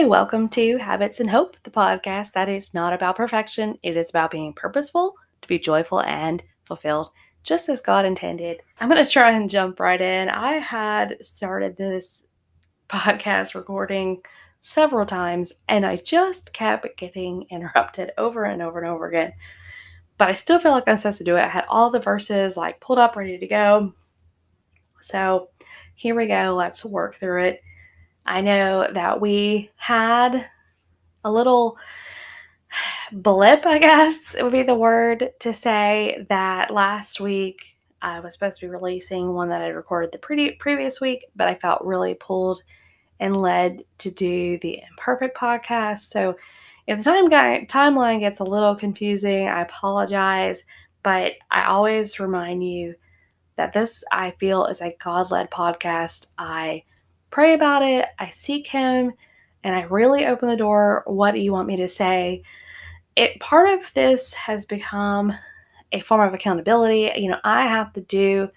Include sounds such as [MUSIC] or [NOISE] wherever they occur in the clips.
Hi, welcome to Habits and Hope, the podcast that is not about perfection. It is about being purposeful, to be joyful and fulfilled, just as God intended. I'm going to try and jump right in. I had started this podcast recording several times and I just kept getting interrupted over and over and over again. But I still feel like I'm supposed to do it. I had all the verses like pulled up, ready to go. So here we go. Let's work through it. I know that we had a little blip, I guess it would be the word to say that last week I was supposed to be releasing one that I recorded the pre- previous week, but I felt really pulled and led to do the imperfect podcast. So if the time guy, timeline gets a little confusing, I apologize, but I always remind you that this I feel is a God led podcast. I pray about it, I seek Him, and I really open the door. What do you want me to say? It part of this has become a form of accountability. You know, I have to do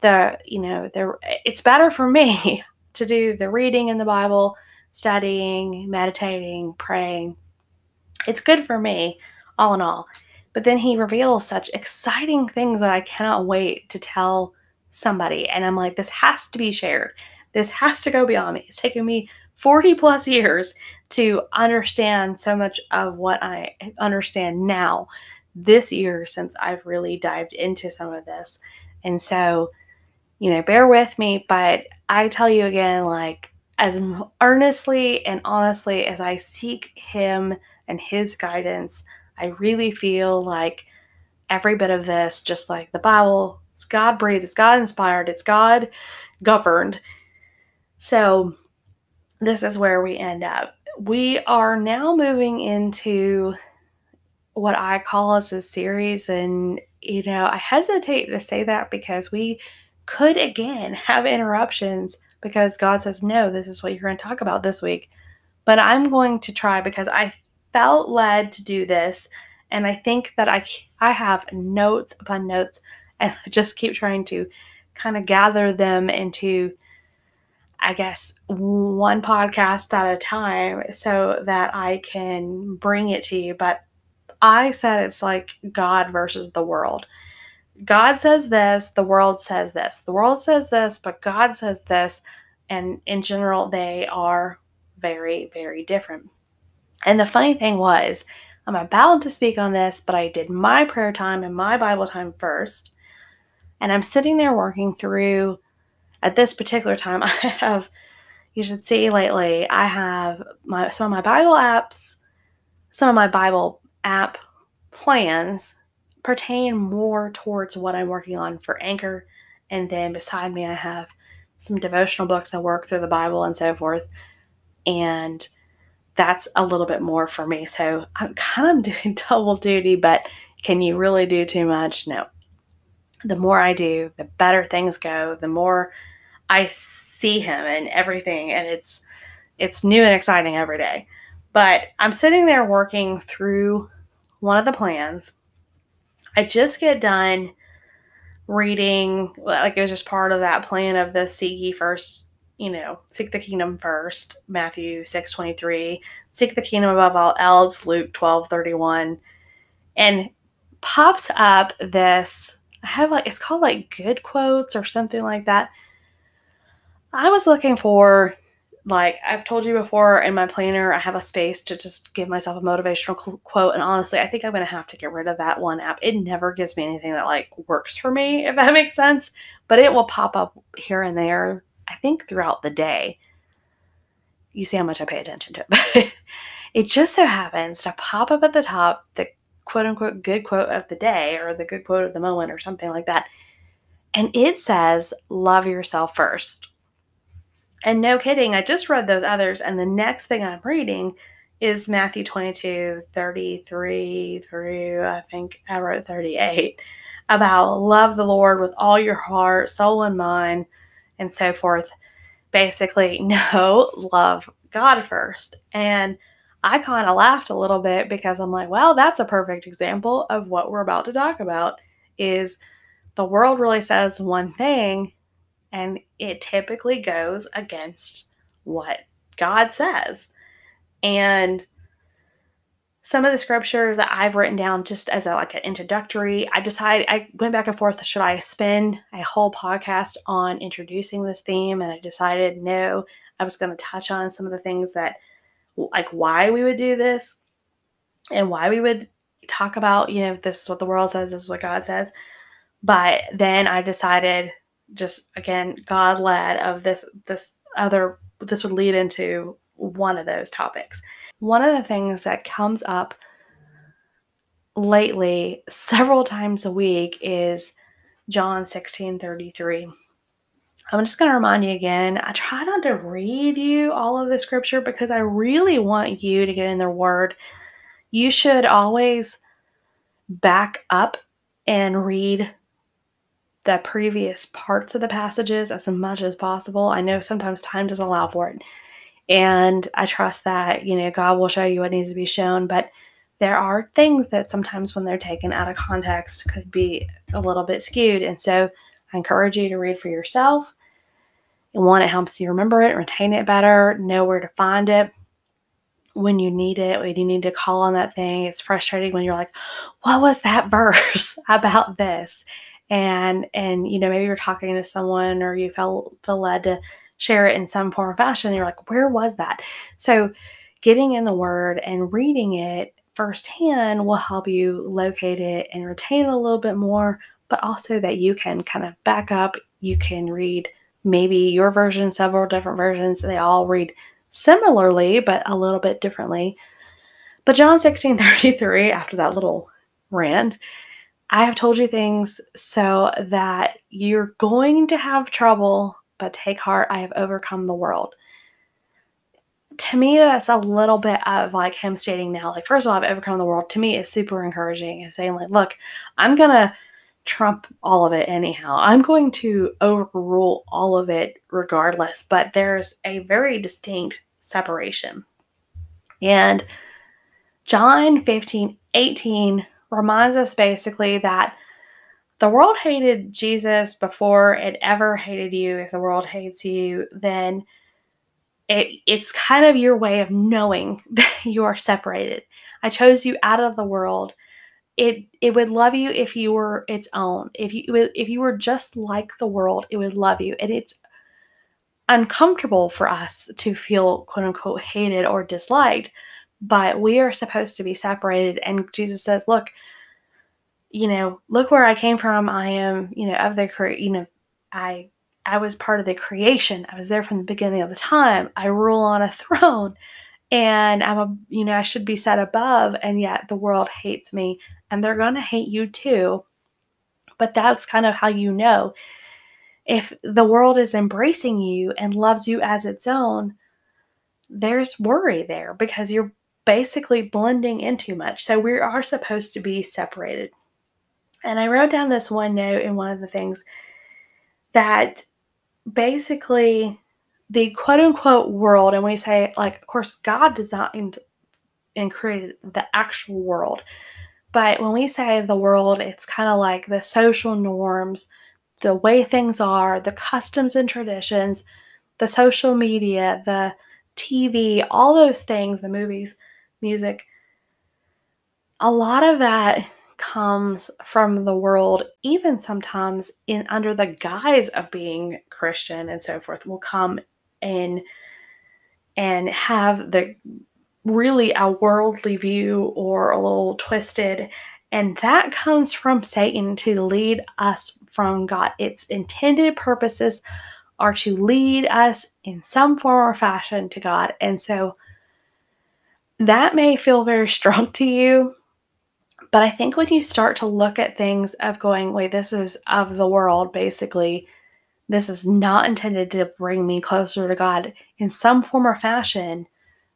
the, you know, the it's better for me [LAUGHS] to do the reading in the Bible, studying, meditating, praying. It's good for me, all in all. But then he reveals such exciting things that I cannot wait to tell somebody. And I'm like, this has to be shared. This has to go beyond me. It's taken me 40 plus years to understand so much of what I understand now this year since I've really dived into some of this. And so, you know, bear with me, but I tell you again, like, as earnestly and honestly as I seek Him and His guidance, I really feel like every bit of this, just like the Bible, it's God breathed, it's God inspired, it's God governed, so, this is where we end up. We are now moving into what I call as a series, and you know, I hesitate to say that because we could again [LAUGHS] have interruptions because God says, No, this is what you're going to talk about this week. But I'm going to try because I felt led to do this, and I think that I, I have notes upon notes, and [LAUGHS] I just keep trying to kind of gather them into I guess, one podcast at a time so that I can bring it to you. But I said it's like God versus the world. God says this, the world says this. The world says this, but God says this. And in general, they are very, very different. And the funny thing was, I'm about to speak on this, but I did my prayer time and my Bible time first. And I'm sitting there working through at this particular time, [LAUGHS] I have, you should see lately, I have my some of my Bible apps, some of my Bible app plans pertain more towards what I'm working on for Anchor. And then beside me, I have some devotional books that work through the Bible and so forth. And that's a little bit more for me. So I'm kind of [LAUGHS] doing double duty, but can you really do too much? No. The more I do, the better things go, the more I see him and everything, and it's it's new and exciting every day. But I'm sitting there working through one of the plans. I just get done reading, like it was just part of that plan of the seek ye first, you know, seek the kingdom first, Matthew 6 23, seek the kingdom above all else, Luke 12 31, and pops up this. I have like, it's called like good quotes or something like that. I was looking for, like, I've told you before in my planner, I have a space to just give myself a motivational quote. And honestly, I think I'm going to have to get rid of that one app. It never gives me anything that, like, works for me, if that [LAUGHS] makes sense. But it will pop up here and there, I think, throughout the day. You see how much I pay attention to it. [LAUGHS] it just so happens to pop up at the top the quote unquote good quote of the day or the good quote of the moment or something like that. And it says, love yourself first. And no kidding, I just read those others, and the next thing I'm reading is Matthew 22, 33 through I think I wrote 38 about love the Lord with all your heart, soul, and mind, and so forth. Basically, [LAUGHS] no, love God first. And I kind of laughed a little bit because I'm like, well, that's a perfect example of what we're about to talk about is the world really says one thing and it typically goes against what God says. And some of the scriptures that I've written down just as a, like an introductory, I decided I went back and forth. Should I spend a whole podcast on introducing this theme? And I decided no, I was going to touch on some of the things that, like, why we would do this and why we would talk about, you know, this is what the world says, this is what God says. But then I decided, just again, God led of this, this other, this would lead into one of those topics. One of the things that comes up lately several times a week is John 16 33. I'm just going to remind you again. I try not to read you all of the scripture because I really want you to get in the word. You should always back up and read the previous parts of the passages as much as possible. I know sometimes time doesn't allow for it. And I trust that, you know, God will show you what needs to be shown. But there are things that sometimes when they're taken out of context could be a little bit skewed. And so I encourage you to read for yourself. And one, it helps you remember it, retain it better, know where to find it when you need it, when you need to call on that thing. It's frustrating when you're like, what was that [LAUGHS] verse about this? And and you know, maybe you're talking to someone or you felt feel led to share it in some form or fashion. you're like, where was that? So getting in the word and reading it firsthand will help you locate it and retain it a little bit more, but also that you can kind of back up. You can read maybe your version, several different versions. They all read similarly, but a little bit differently. But John 16 33, after that little rant, I have told you things so that you're going to have trouble but take heart, I have overcome the world. To me, that's a little bit of like him stating now, like, first of all, I've overcome the world. To me, is super encouraging and saying, like, look, I'm going to trump all of it anyhow. I'm going to overrule all of it regardless, but there's a very distinct separation. And John 15, 18 reminds us basically that the world hated Jesus before it ever hated you. If the world hates you, then it, it's kind of your way of knowing [LAUGHS] that you are separated. I chose you out of the world. It it would love you if you were its own. If you if you were just like the world, it would love you. And it's uncomfortable for us to feel quote unquote hated or disliked, but we are supposed to be separated. And Jesus says, look, you know, look where I came from. I am, you know, of the cre you know, I I was part of the creation. I was there from the beginning of the time. I rule on a throne and I'm a, you know, I should be set above and yet the world hates me and they're going to hate you too. But that's kind of how you know if the world is embracing you and loves you as its own, there's worry there because you're basically blending in too much. So we are supposed to be separated. And I wrote down this one note in one of the things that basically the quote unquote world, and we say, like, of course, God designed and created the actual world. But when we say the world, it's kind of like the social norms, the way things are, the customs and traditions, the social media, the TV, all those things, the movies, music. A lot of that comes from the world, even sometimes in under the guise of being Christian and so forth, will come in and have the really a worldly view or a little twisted. And that comes from Satan to lead us from God. Its intended purposes are to lead us in some form or fashion to God. And so that may feel very strong to you but I think when you start to look at things of going, wait, this is of the world, basically, this is not intended to bring me closer to God in some form or fashion.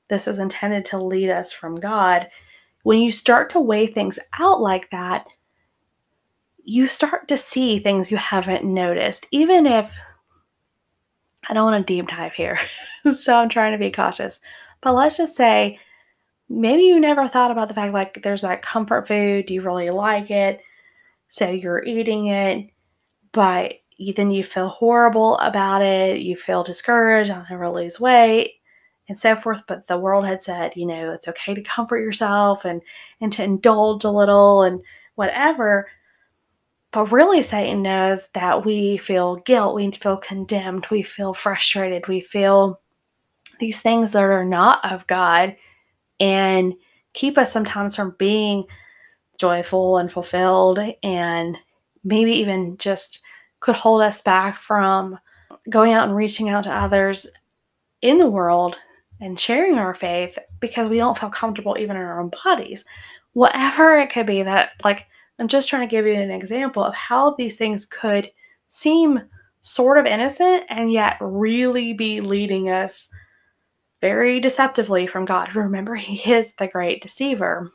This is intended to lead us from God. When you start to weigh things out like that, you start to see things you haven't noticed, even if I don't want to deep dive here. [LAUGHS] so I'm trying to be cautious. But let's just say maybe you never thought about the fact like there's that comfort food, you really like it, so you're eating it, but then you feel horrible about it, you feel discouraged, I'll never lose weight. and so forth. But the world had said, you know, it's okay to comfort yourself and and to indulge a little and whatever. But really, Satan knows that we feel guilt, we feel condemned, we feel frustrated, we feel these things that are not of God and keep us sometimes from being joyful and fulfilled and maybe even just could hold us back from going out and reaching out to others in the world and sharing our faith because we don't feel comfortable even in our own bodies. Whatever it could be that, like, I'm just trying to give you an example of how these things could seem sort of innocent and yet really be leading us very deceptively from God. [LAUGHS] Remember, He is the great deceiver.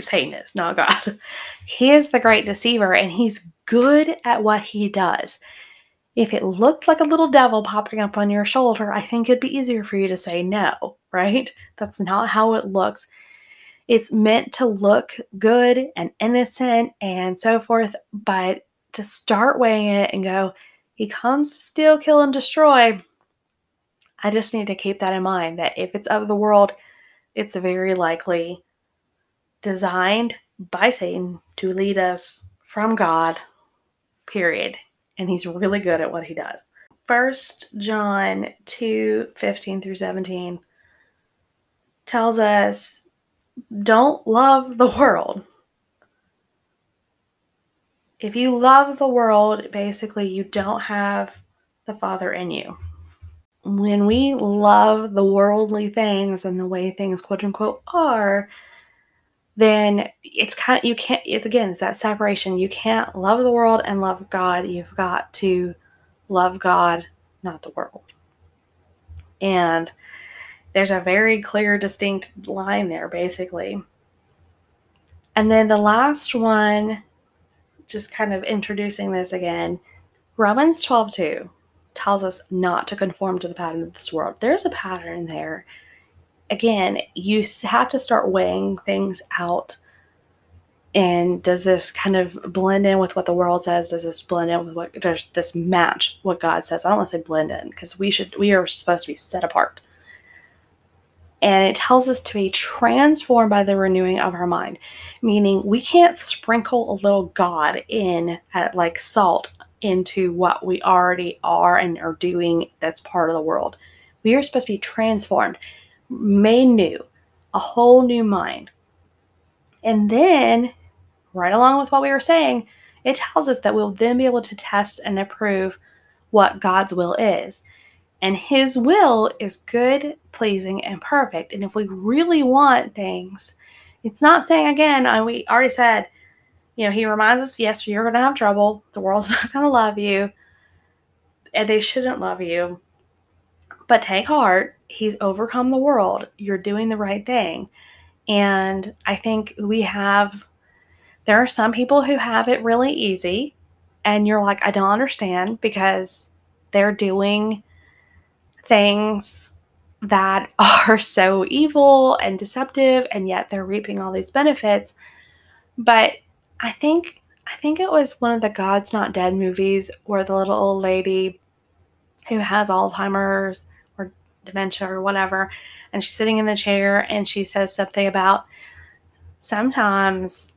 Satan is, not God. [LAUGHS] He is the great deceiver and he's good at what he does. If it looked like a little devil popping up on your shoulder, I think it'd be easier for you to say no, right? That's not how it looks. It's meant to look good and innocent and so forth, but to start weighing it and go, he comes to steal, kill, and destroy. I just need to keep that in mind that if it's of the world, it's very likely designed by Satan to lead us from God, period. And he's really good at what he does. First John 2 15 through 17 tells us don't love the world. If you love the world, basically, you don't have the Father in you. When we love the worldly things and the way things, quote unquote, are, then it's kind of you can't it, again it's that separation. You can't love the world and love god. You've got to love god not the world. And there's a very clear distinct line there basically. And then the last one just kind of introducing this again romans 12 2 tells us not to conform to the pattern of this world there's a pattern there again, you have to start weighing things out. And does this kind of blend in with what the world says? Does this blend in with what does this match what God says? I don't want to say blend in because we should we are supposed to be set apart. And it tells us to be transformed by the renewing of our mind, meaning we can't sprinkle a little God in at like salt into what we already are and are doing that's part of the world. We are supposed to be transformed made new, a whole new mind. And then, right along with what we were saying, it tells us that we'll then be able to test and approve what God's will is. And His will is good, pleasing, and perfect. And if we really want things, it's not saying again, uh, we already said, you know, He reminds us, yes, you're going to have trouble. The world's [LAUGHS] not going to love you, and they shouldn't love you. But take heart, he's overcome the world. You're doing the right thing. And I think we have, there are some people who have it really easy. And you're like, I don't understand because they're doing things that [LAUGHS] are so evil and deceptive and yet they're reaping all these benefits but i think i think it was one of the god's not dead movies where the little old lady who has alzheimer's or dementia or whatever. And she's sitting in the chair and she says something about sometimes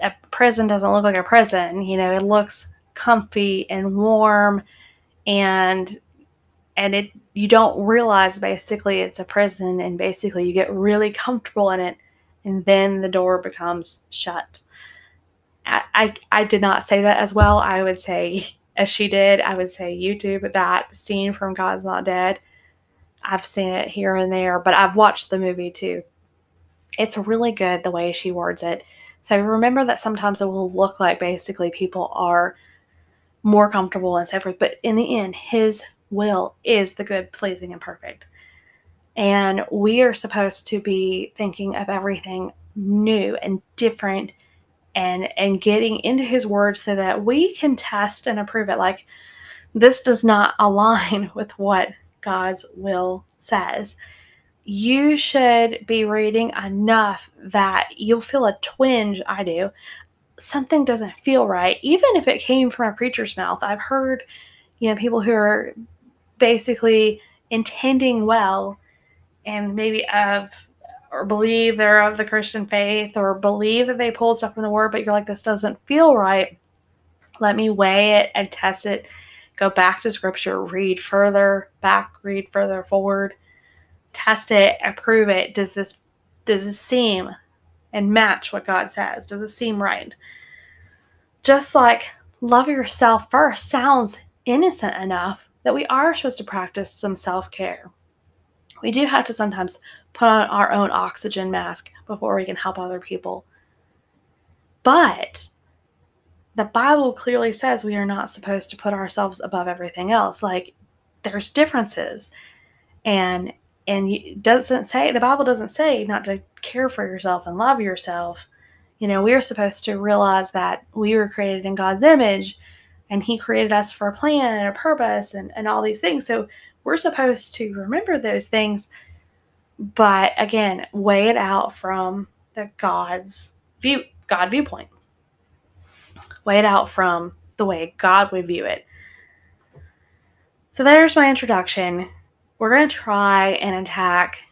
a prison doesn't look like a prison. You know, it looks comfy and warm and and it you don't realize basically it's a prison and basically you get really comfortable in it and then the door becomes shut. I, I, did not say that as well. I would say as she did, I would say YouTube that scene from God's Not Dead I've seen it here and there, but I've watched the movie too. It's really good the way she words it. So remember that sometimes it will look like basically people are more comfortable and so forth, but in the end, his will is the good, pleasing, and perfect. And we are supposed to be thinking of everything new and different and and getting into his word so that we can test and approve it like this does not [LAUGHS] align with what God's will says. You should be reading enough that you'll feel a twinge. I do. Something doesn't feel right, even if it came from a preacher's mouth. I've heard, you know, people who are basically intending well and maybe of or believe they're of the Christian faith or believe that they pulled stuff from the word, but you're like, this doesn't feel right. Let me weigh it and test it. Go back to scripture, read further back, read further forward, test it, approve it. Does this does this seem and match what God says? Does it seem right? Just like love yourself first sounds innocent enough that we are supposed to practice some self-care. We do have to sometimes put on our own oxygen mask before we can help other people. But the Bible clearly says we are not supposed to put ourselves above everything else. Like there's differences. And and it doesn't say the Bible doesn't say not to care for yourself and love yourself. You know, we're supposed to realize that we were created in God's image and he created us for a plan and a purpose and, and all these things. So we're supposed to remember those things but again, weigh it out from the God's view, God viewpoint. Weigh it out from the way God would view it. So there's my introduction. We're going to try and attack,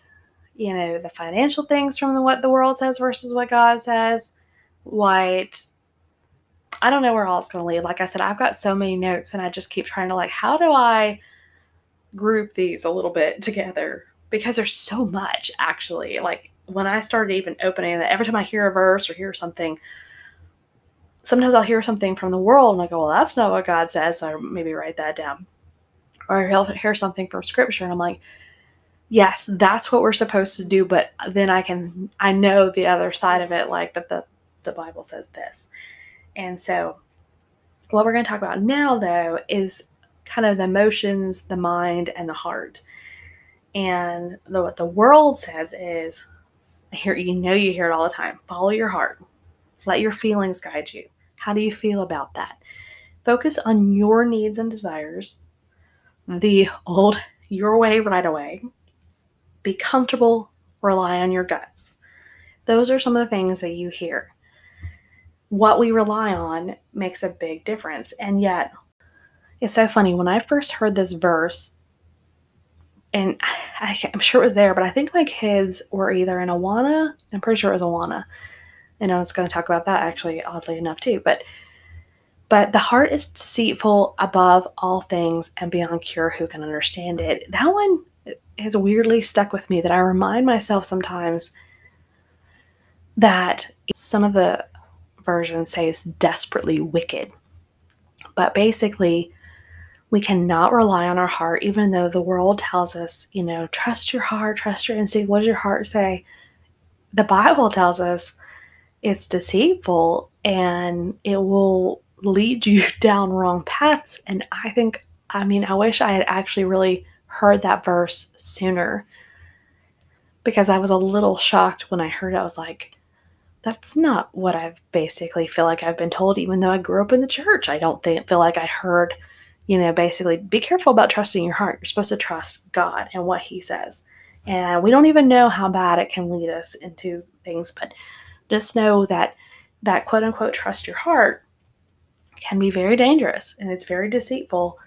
you know, the financial things from the, what the world says versus what God says. What I don't know where all it's going to lead. Like I said, I've got so many notes and I just keep trying to like, how do I group these a little bit [LAUGHS] together because there's so much actually. Like when I started even opening that, every time I hear a verse or hear something, sometimes I'll hear something from the world and I go, well, that's not what God says. So I maybe write that down. Or I'll hear something from scripture and I'm like, yes, that's what we're supposed to do. But then I can, I know the other side of it, like that the, the Bible says this. And so what we're going to talk about now though is kind of the emotions, the mind, and the heart. And the, what the world says is, I hear you know you hear it all the time. Follow your heart. Let your feelings guide you. How do you feel about that? Focus on your needs and desires. The old your way right away. Be comfortable, rely on your guts. Those are some of the things that you hear. What we rely on makes a big difference. And yet, it's so funny. When I first heard this verse, and I, am sure it was there, but I think my kids were either in Awana. I'm pretty sure it was Awana, and I was going to talk about that actually, oddly enough too. But but the heart is deceitful above all things and beyond cure. Who can understand it? That one has weirdly stuck with me. That I remind myself sometimes that some of the versions say it's desperately wicked, but basically we cannot rely on our heart, even though the world tells us, you know, trust your heart, trust your instinct. What does your heart say? The Bible tells us it's deceitful and it will lead you [LAUGHS] down wrong paths. And I think, I mean, I wish I had actually really heard that verse sooner because I was a little shocked when I heard it. I was like, that's not what I've basically feel like I've been told, even though I grew up in the church. I don't think, feel like I heard you know, basically be careful about trusting your heart. You're supposed to trust God and what He says. And we don't even know how bad it can lead us into things, but just know that that quote unquote trust your heart can be very dangerous and it's very deceitful.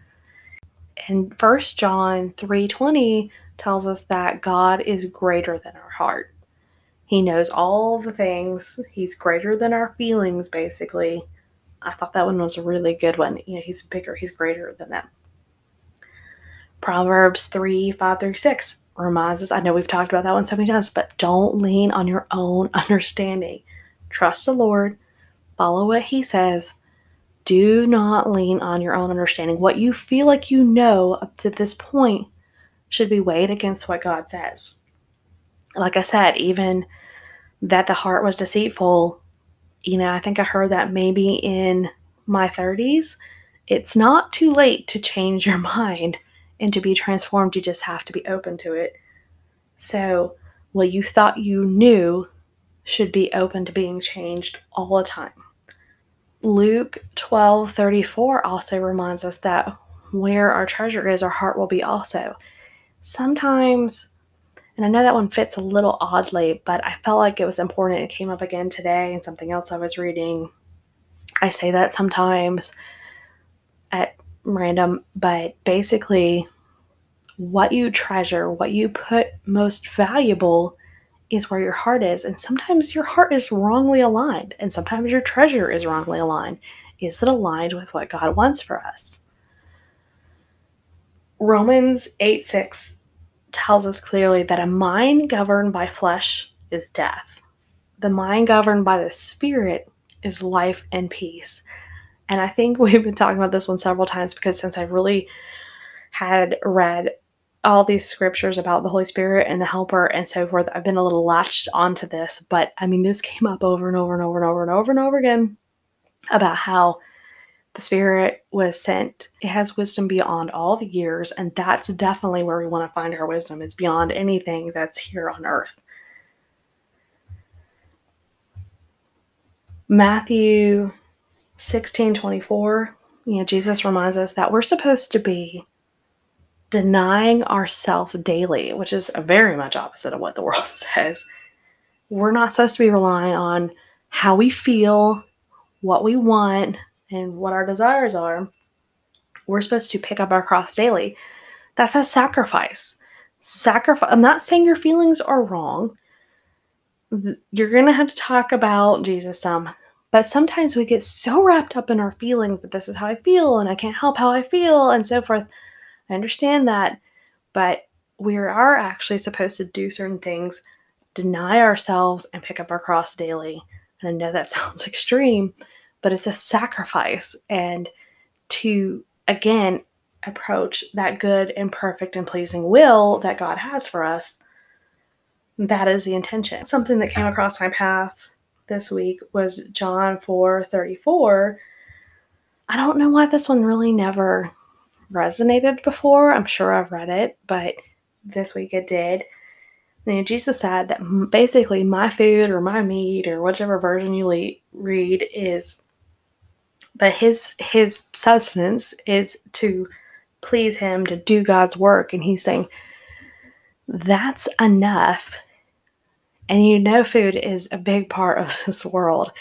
And First John 3:20 tells us that God is greater than our heart. He knows all the things. He's greater than our feelings basically. I thought that one was a really good one. You know, he's bigger, he's greater than them. Proverbs 3 5 through 6 reminds us, I know we've talked about that one so many times, but don't lean on your own [LAUGHS] understanding. Trust the Lord, follow what He says. Do not lean on your own understanding. What you feel like you know up to this point should be weighed against what God says. Like I said, even that the heart was deceitful you know, I think I heard that maybe in my 30s. It's not too late to change your [LAUGHS] mind and to be transformed. You just have to be open to it. So, what you thought you knew should be open to being changed all the time. Luke 12:34 also reminds us that where our treasure is, our heart will be also. Sometimes and I know that one fits a little oddly, but I felt like it was important. It came up again today and something else I was reading. I say that sometimes at random, but basically, what you treasure, what you put most valuable is where your heart is. And sometimes your heart is wrongly aligned, and sometimes your treasure is wrongly aligned. Is it aligned with what God wants for us? Romans 8 6 tells us clearly that a mind governed by flesh is death. The mind governed by the spirit is life and peace. And I think [LAUGHS] we've been talking about this one several times because since I've really had read all these scriptures about the Holy Spirit and the Helper and so forth, I've been a little latched onto this. But I mean, this came up over and over and over and over and over and over again about how the Spirit was sent. It has wisdom beyond all the years, and that's definitely where we want to find our wisdom is beyond anything that's here on earth. Matthew 16 24, you know, Jesus reminds us that we're supposed to be denying ourselves daily, which is very much opposite of what the [LAUGHS] world says. We're not supposed to be relying on how we feel, what we want, and what our desires are. We're supposed to pick up our cross daily. That's a sacrifice. Sacrifice. I'm not saying your feelings are wrong. You're going to have to talk about Jesus some, but sometimes we get so wrapped up in our feelings, but this is how I feel, and I can't help how I feel, and so forth. I understand that, but we are actually supposed to do certain things, deny ourselves, and pick up our cross daily. And I know that [LAUGHS] sounds extreme, but it's a sacrifice. And to, again, approach that good and perfect and pleasing will that God has for us, that is the intention. Something that came across my path this week was John 4 34. I don't know why this one really never resonated before. I'm sure I've read it, but this week it did. And Jesus said that basically my food or my meat or whichever version you read is, but his his substance is to please him to do God's work, and he's saying that's enough. And you know, food is a big part of [LAUGHS] this world.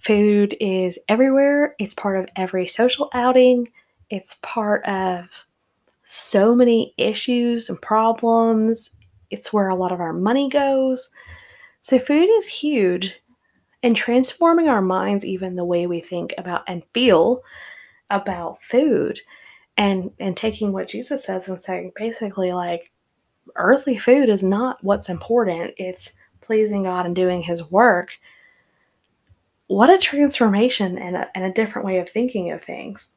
Food is everywhere. It's part of every social outing it's part of so many issues and problems. It's where a lot of our money goes. So, food is huge. And transforming our minds, even the way we think about and feel about food, and, and taking what Jesus says and saying basically, like, earthly food is not what's important, it's pleasing God and doing His work. What a transformation and a, and a different way of thinking of things.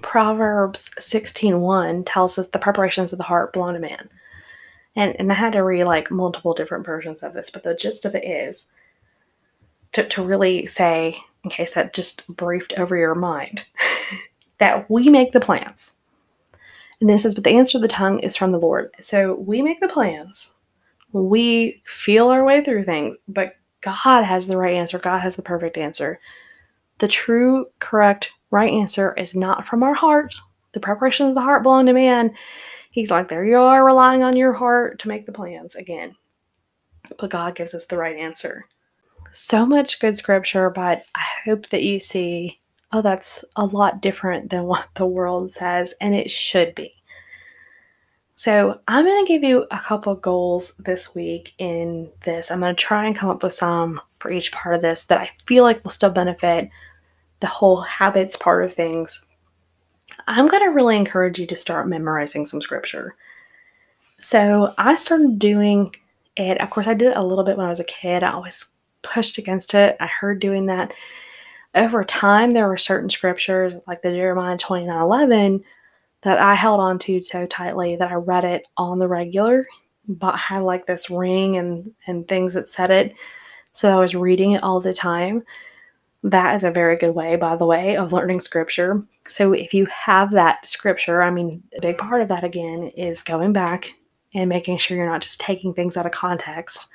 Proverbs 16:1 tells us the preparations of the heart belong to man. And, and I had to read like multiple different versions of this, but the gist of it is to, to really say, in case that just briefed over your mind, [LAUGHS] that we make the plans. And this is, but the answer of the tongue is from the Lord. So we make the plans. We feel our way through things, but God has the right answer. God has the perfect answer. The true, correct right answer is not from our heart. The preparation of the heart belong to man. He's like, there you are, relying on your heart to make the plans again. But God gives us the right answer. So much good scripture, but I hope that you see, oh, that's a lot different than [LAUGHS] what the world says, and it should be. So, I'm going to give you a couple goals this week in this. I'm going to try and come up with some for each part of this that I feel like will still benefit the whole habits part of things, I'm going to really encourage you to start memorizing some scripture. So I started doing it. Of course, I did it a little bit when I was a kid. I always pushed against it. I heard doing that. Over time, there were certain scriptures, like the Jeremiah 29 11, that I held on to so tightly that I read it on the regular, but had like this ring and, and things that said it. So I was reading it all the time. That is a very good way, by the way, of learning scripture. So if you have that scripture, I mean, a big part of that again is going back and making sure you're not just taking things out of context.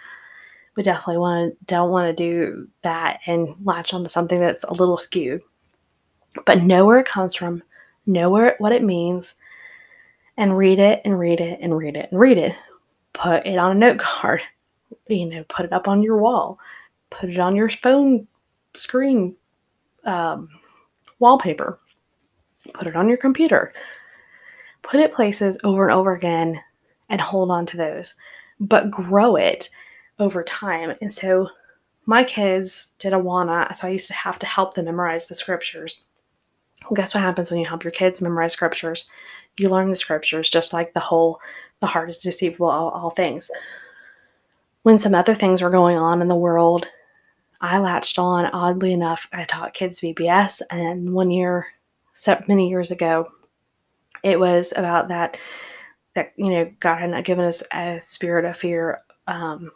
We definitely want to don't want to do that and latch onto something that's a little skewed. But know where it comes from, know where what it means, and read it and read it and read it and read it. Put it on a note [LAUGHS] card. You know, put it up on your wall. Put it on your phone screen um, wallpaper. Put it on your computer. put it places over and over again and hold on to those, but grow it over time. And so my kids did Awana, so I used to have to help them memorize the scriptures. Well, guess what happens when you help your kids memorize scriptures? You learn the scriptures, just like the whole the heart is deceitful all, all things. When some other things were going on in the world, I latched on. Oddly enough, I taught kids VBS, and one year, many years ago, it was about that that you know God had not given us a spirit of fear um,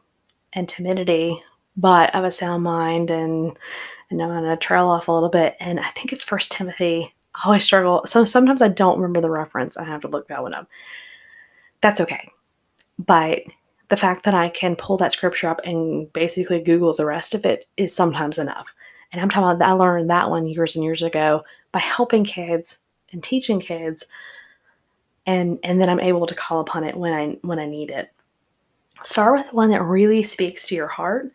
and timidity, but of a sound mind. And and I'm going to trail off a little bit. And I think it's First Timothy. I always struggle. So sometimes I don't remember the reference. I have to look that one up. That's okay. But the fact that I can pull that scripture up and basically Google the rest of it is sometimes enough. And I'm talking about I learned that one years and years ago by helping kids and teaching kids and and then I'm able to call upon it when I when I need it. Start with the one that really speaks to your heart.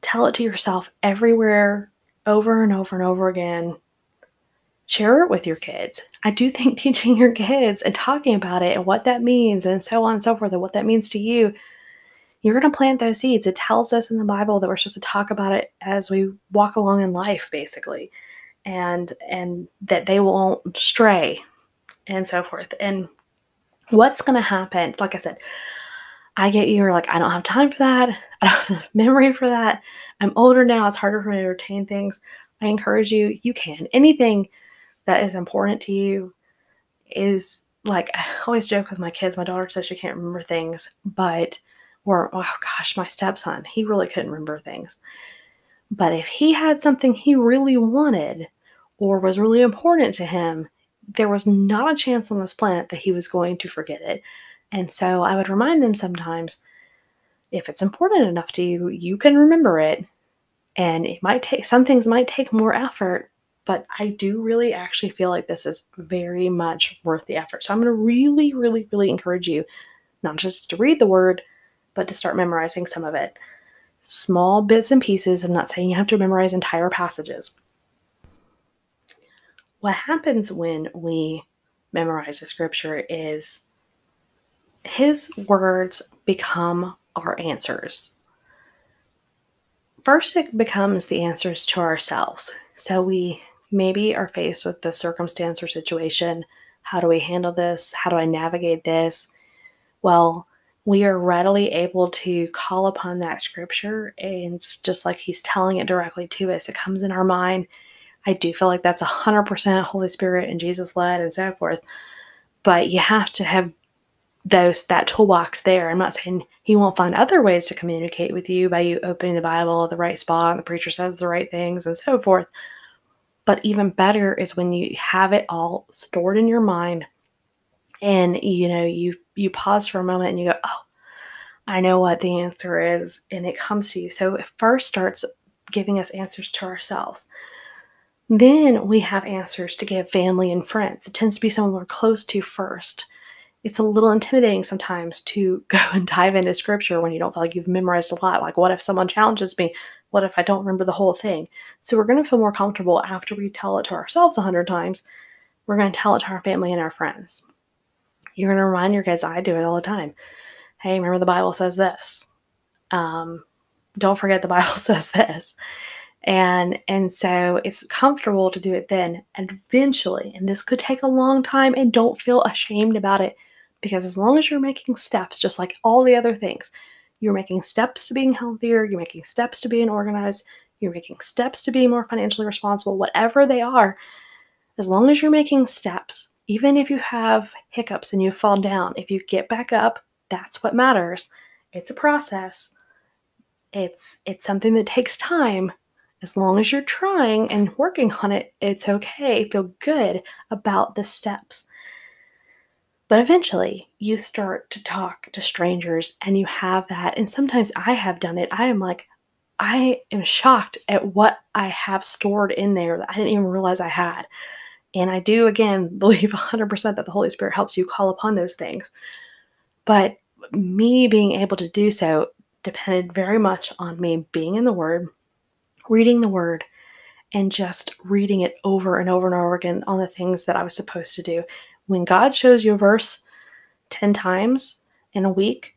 Tell it to yourself everywhere over and over and over again. Share it with your kids. I do think [LAUGHS] teaching your kids and talking about it and what that means and so on and so forth and what that means to you, you're going to plant those seeds. It tells us in the Bible that we're supposed to talk about it as we walk along in life, basically, and and that they won't stray and so forth. And what's going to happen? Like I said, I get you. are like, I don't have time for that. I don't have the [LAUGHS] memory for that. I'm older now. It's harder for me to retain things. I encourage you, you can. Anything that is important to you is like, I always joke with my kids. My daughter says she can't remember things, but, or, oh gosh, my stepson, he really couldn't remember things. But if he had something he really wanted or was really important to him, there was not a chance on this planet that he was going to forget it. And so I would remind them sometimes if it's important enough to you, you can remember it. And it might take some things might take more effort, but I do really actually feel like this is very much worth the effort. So I'm going to really, really, really encourage you not just to read the word, but to start memorizing some of it. Small bits and pieces. I'm not saying you have to memorize entire passages, what happens when we memorize the scripture is his words become our answers. First, it becomes the answers to ourselves. So we maybe are faced with the circumstance or situation. How do we handle this? How do I navigate this? Well, we are readily able to call upon that scripture, and it's just like he's telling it directly to us. It comes in our mind I do feel like that's 100% Holy Spirit and Jesus led and so forth. But you have to have those that toolbox there. I'm not saying he won't find other ways to communicate with you by you opening the Bible at the right spot the preacher says the right things and so forth. But even better is when you have it all stored in your mind and you know you you pause for a moment and you go, "Oh, I know what the answer is," and it comes to you. So it first starts giving us answers to ourselves. Then we have answers to give family and friends. It tends to be someone we're close to first. It's a little intimidating sometimes to [LAUGHS] go and dive into scripture when you don't feel like you've memorized a lot. Like, what if someone challenges me? What if I don't remember the whole thing? So, we're going to feel more comfortable after we tell it to ourselves a hundred times. We're going to tell it to our family and our friends. You're going to remind your kids, I do it all the time. Hey, remember the Bible says this. Um, don't forget the [LAUGHS] Bible says this and and so it's comfortable to do it then eventually and this could take a long time and don't feel ashamed about it because as long as you're making steps just like all the other things you're making steps to being healthier. You're making steps to being organized. You're making steps to be more financially responsible whatever they are. As long as you're making steps even if you have hiccups and you fall down if you get back up that's what matters. It's a process. It's it's something that takes time. As long as you're trying and working on it, it's okay. Feel good about the steps. But eventually, you start to talk to strangers and you have that. And sometimes I have done it. I am like, I am shocked at what I have stored in there that I didn't even realize I had. And I do, again, [LAUGHS] believe 100% that the Holy Spirit helps you call upon those things. But me being able to do so depended very much on me being in the Word, reading the word and just reading it over and over and over again on the things that I was supposed to do. When God shows you a verse 10 times in a week,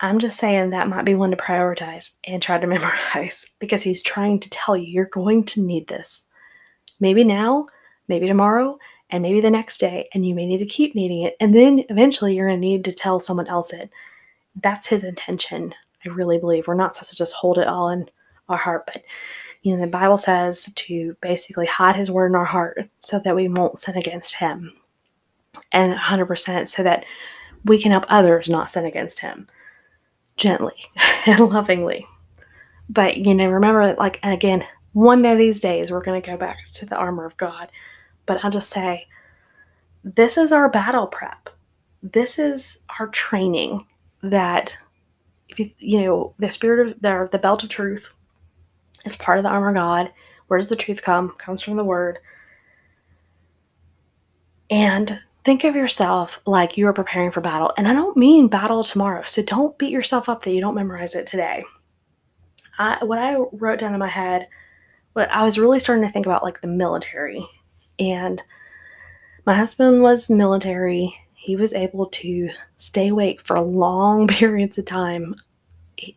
I'm just saying that might be one to prioritize and try to [LAUGHS] memorize because he's trying to tell you you're going to need this. Maybe now, maybe tomorrow, and maybe the next day, and you may need to keep needing it. And then eventually you're going to need to tell someone else it. That's his intention. I really believe we're not supposed to just hold it all in our heart, but you know, the Bible says to basically hide his word in our heart so that we won't sin against him. And 100% so that we can help others not sin against him gently [LAUGHS] and lovingly. But, you know, remember, like, again, one of these days we're going to go back to the armor of God. But I'll just say, this is our battle prep. This is our training that, if you, you know, the spirit of the, the belt of truth is part of the armor of God. Where does the truth come? Comes from the word. And think of yourself like you are preparing for battle. And I don't mean battle tomorrow. So don't beat yourself up that you don't memorize it today. I, what I wrote down in my head, what I was really starting to think about like the military. And my husband was military. He was able to stay awake for long [LAUGHS] periods of time. He,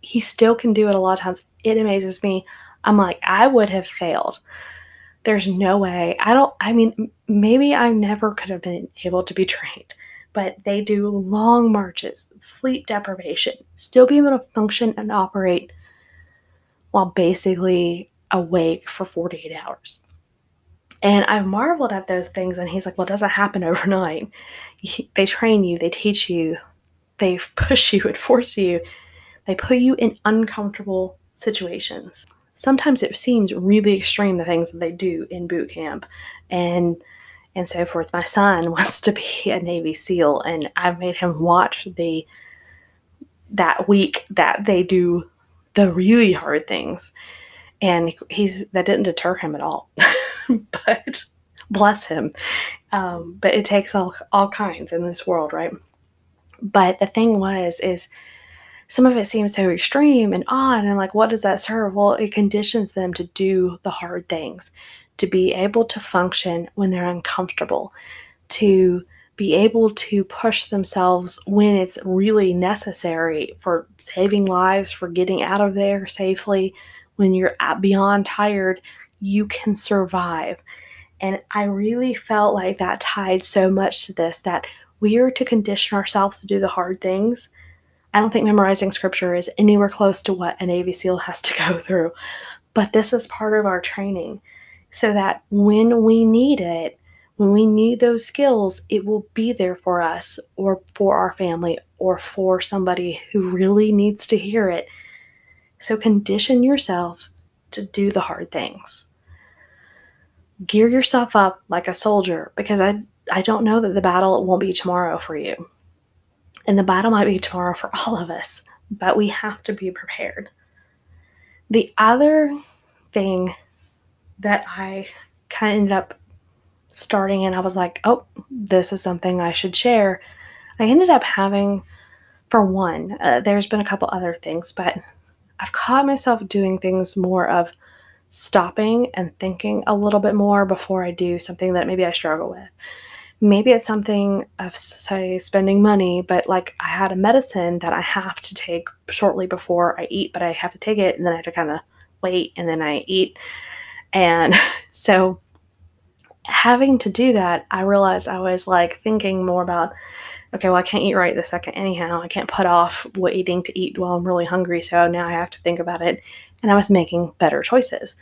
he still can do it a lot of times. It amazes me. I'm like, I would have failed there's no way. I don't, I mean, maybe I never could have been able to be [LAUGHS] trained, but they do long marches, sleep deprivation, still be able to function and operate while basically awake for 48 hours. And I've marveled at those things. And he's like, well, it doesn't happen [LAUGHS] overnight. They train you, they teach you, they [LAUGHS] push you and force you, they put you in uncomfortable situations sometimes it seems really extreme the things that they do in boot camp and and so forth. My son [LAUGHS] wants to be a navy seal and i've made him watch the that week that they do the really hard things. And he's that didn't deter him at all [LAUGHS] but bless him. Um, but it takes all all kinds in this world right? But the thing was is some of it seems so extreme and odd and like what does that serve? Well it conditions them to do the hard things to be able to function when they're uncomfortable to be able to push themselves when it's really necessary for saving lives for getting out of there safely. When you're beyond tired you can survive. And i really felt like that tied so much to this that we are to condition ourselves to do the hard things I don't think memorizing scripture is anywhere close to what a Navy SEAL has to [LAUGHS] go through, but this is part of our training so that when we need it, when we need those skills, it will be there for us or for our family or for somebody who really needs to hear it. So condition yourself to do the hard things. Gear yourself up like a soldier because I I don't know that the battle won't be tomorrow for you. And the battle might be tomorrow for all of us, but we have to be prepared. The other thing that I kind of ended up starting and I was like, oh, this is something I should share. I ended up having, for one, uh, there's been a couple other things, but I've caught myself doing things more of stopping and thinking a little bit more before I do something that maybe I struggle with maybe it's something of say spending money but like i had a medicine that i have to take shortly before i eat but i have to take it and then i have to kind of wait and then i eat. And [LAUGHS] so having to do that i realized i was like thinking more about okay well i can't eat right this second anyhow. I can't put off waiting to eat while i'm really hungry so now i have to think about it. And i was making better choices.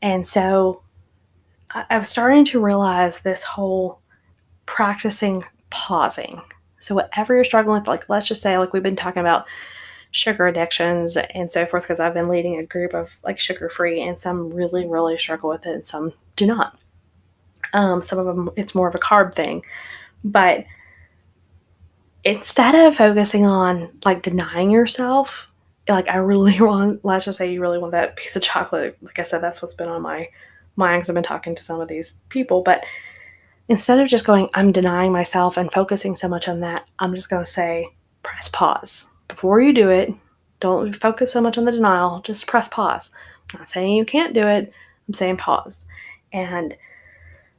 And so I was starting to realize this whole practicing pausing. So, whatever you're struggling with, like let's just say, like we've been talking about sugar addictions and so forth, because I've been leading a group of like sugar free, and some really, really struggle with it, and some do not. Um, some of them, it's more of a carb thing. But instead of focusing on like denying yourself, like I really [LAUGHS] want, let's just say you really want that piece of chocolate. Like I said, that's what's been on my mind because I've been talking to some of these people, but instead of just going, I'm denying myself and focusing so much on that, I'm just going to say, press pause. Before you do it, don't focus so much on the denial, just press pause. I'm not saying you can't do it, I'm saying pause. And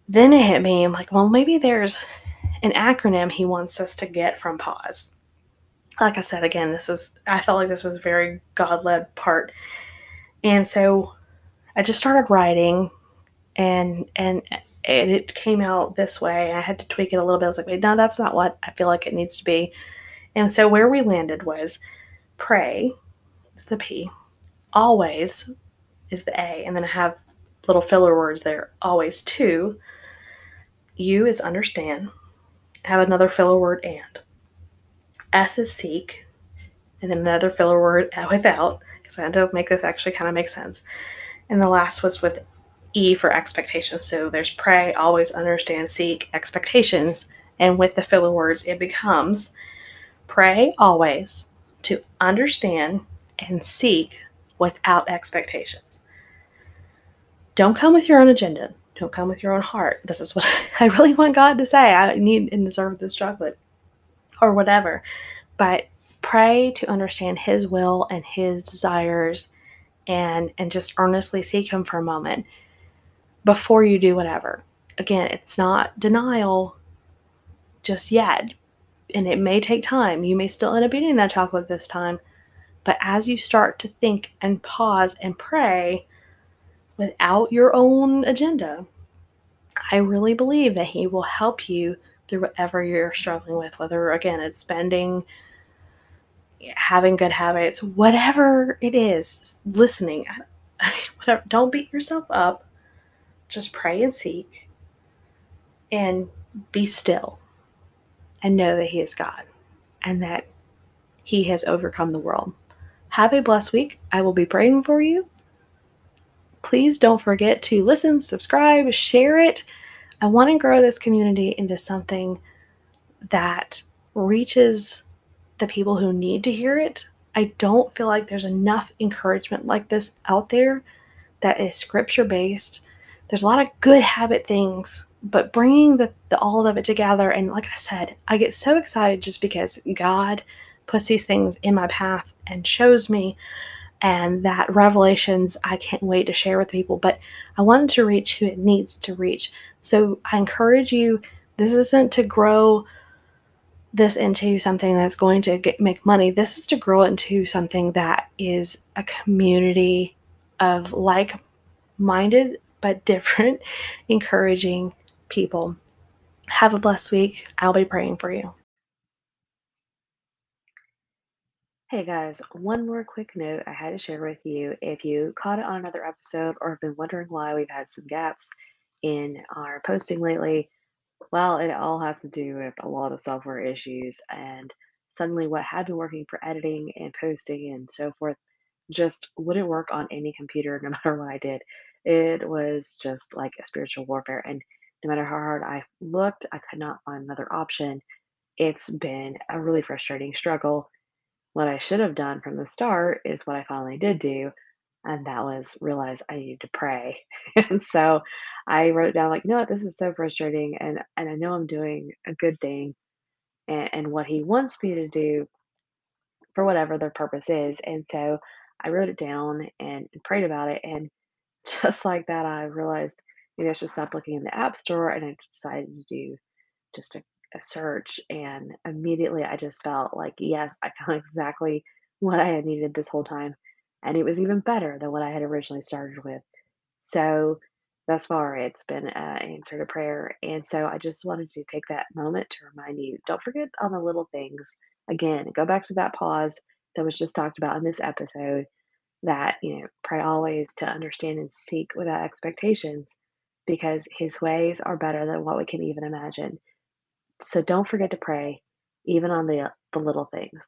then it hit me. I'm like, well, maybe there's an acronym he wants us to get from pause. Like I said, again, this is, I felt like this was a very God led part. And so I just started writing and, and, it came out this way. I had to tweak it a little bit. I was like, wait, no, that's not what I feel like it needs to be. And so where we landed was pray is the P, always is the A, and then I have little filler words there. Always to. U is understand. I have another filler word and. S is seek, and then another filler word uh, without, because I had to make this actually kind of make sense. And the last was with E for expectations. So there's pray, always understand, seek, expectations. And with the filler words, it becomes pray always to understand and seek without expectations. Don't come with your own agenda. Don't come with your own heart. This is what [LAUGHS] I really want God to say. I need and deserve this chocolate or whatever. But pray to understand His will and His desires and and just earnestly seek him for a moment before you do whatever. Again, it's not denial just yet. And it may take time. You may still end up eating that chocolate this time. But as you start to think and pause and pray without your own agenda, I really believe that He will help you through whatever you're struggling with, whether, again, it's spending, having good habits, whatever it is, listening, [LAUGHS] whatever. Don't beat yourself up. Just pray and seek and be still and know that He is God and that He has overcome the world. Have a blessed week. I will be praying for you. Please don't forget to listen, subscribe, share it. I want to grow this community into something that reaches the people who need to hear it. I don't feel like there's enough encouragement like this out there that is scripture based. There's a lot of good habit things, but bringing the, the all of it together and like I said, I get so excited just because God puts these things in my path and shows me and that revelations I can't wait to share with people. But I wanted to reach who it needs to reach. So I encourage you, this isn't to grow this into something that's going to get, make money. This is to grow into something that is a community of like minded but different, encouraging people. Have a blessed week. I'll be praying for you. Hey guys, one more quick note I had to share with you. If you caught it on another episode or have been wondering why we've had some gaps in our posting lately, well, it all has to do with a lot of software issues and suddenly what had been working for editing and posting and so forth just wouldn't work on any computer [LAUGHS] no matter what I did. It was just like a spiritual warfare. And no matter how hard I looked, I could not find another option. It's been a really frustrating struggle what I should have done from the start is what I finally did do, and that was realize I needed to pray. [LAUGHS] and so I wrote down like, no. This is so frustrating, and and I know I'm doing a good thing, and, and what He wants me to do for whatever their purpose is." And so I wrote it down and, and prayed about it, and just like that, I realized maybe I should stop looking in the App Store, and I decided to do just a a search and immediately I just felt like, yes, I found [LAUGHS] exactly what I had needed this whole time. And it was even better than what I had originally started with. So thus far, it's been an answer to prayer. And so I just wanted to take that moment to remind you don't forget on the little things. Again, go back to that pause that was just talked about in this episode that, you know, pray always to understand and seek without expectations because his ways are better than what we can even imagine. So don't forget to pray, even on the, the little things.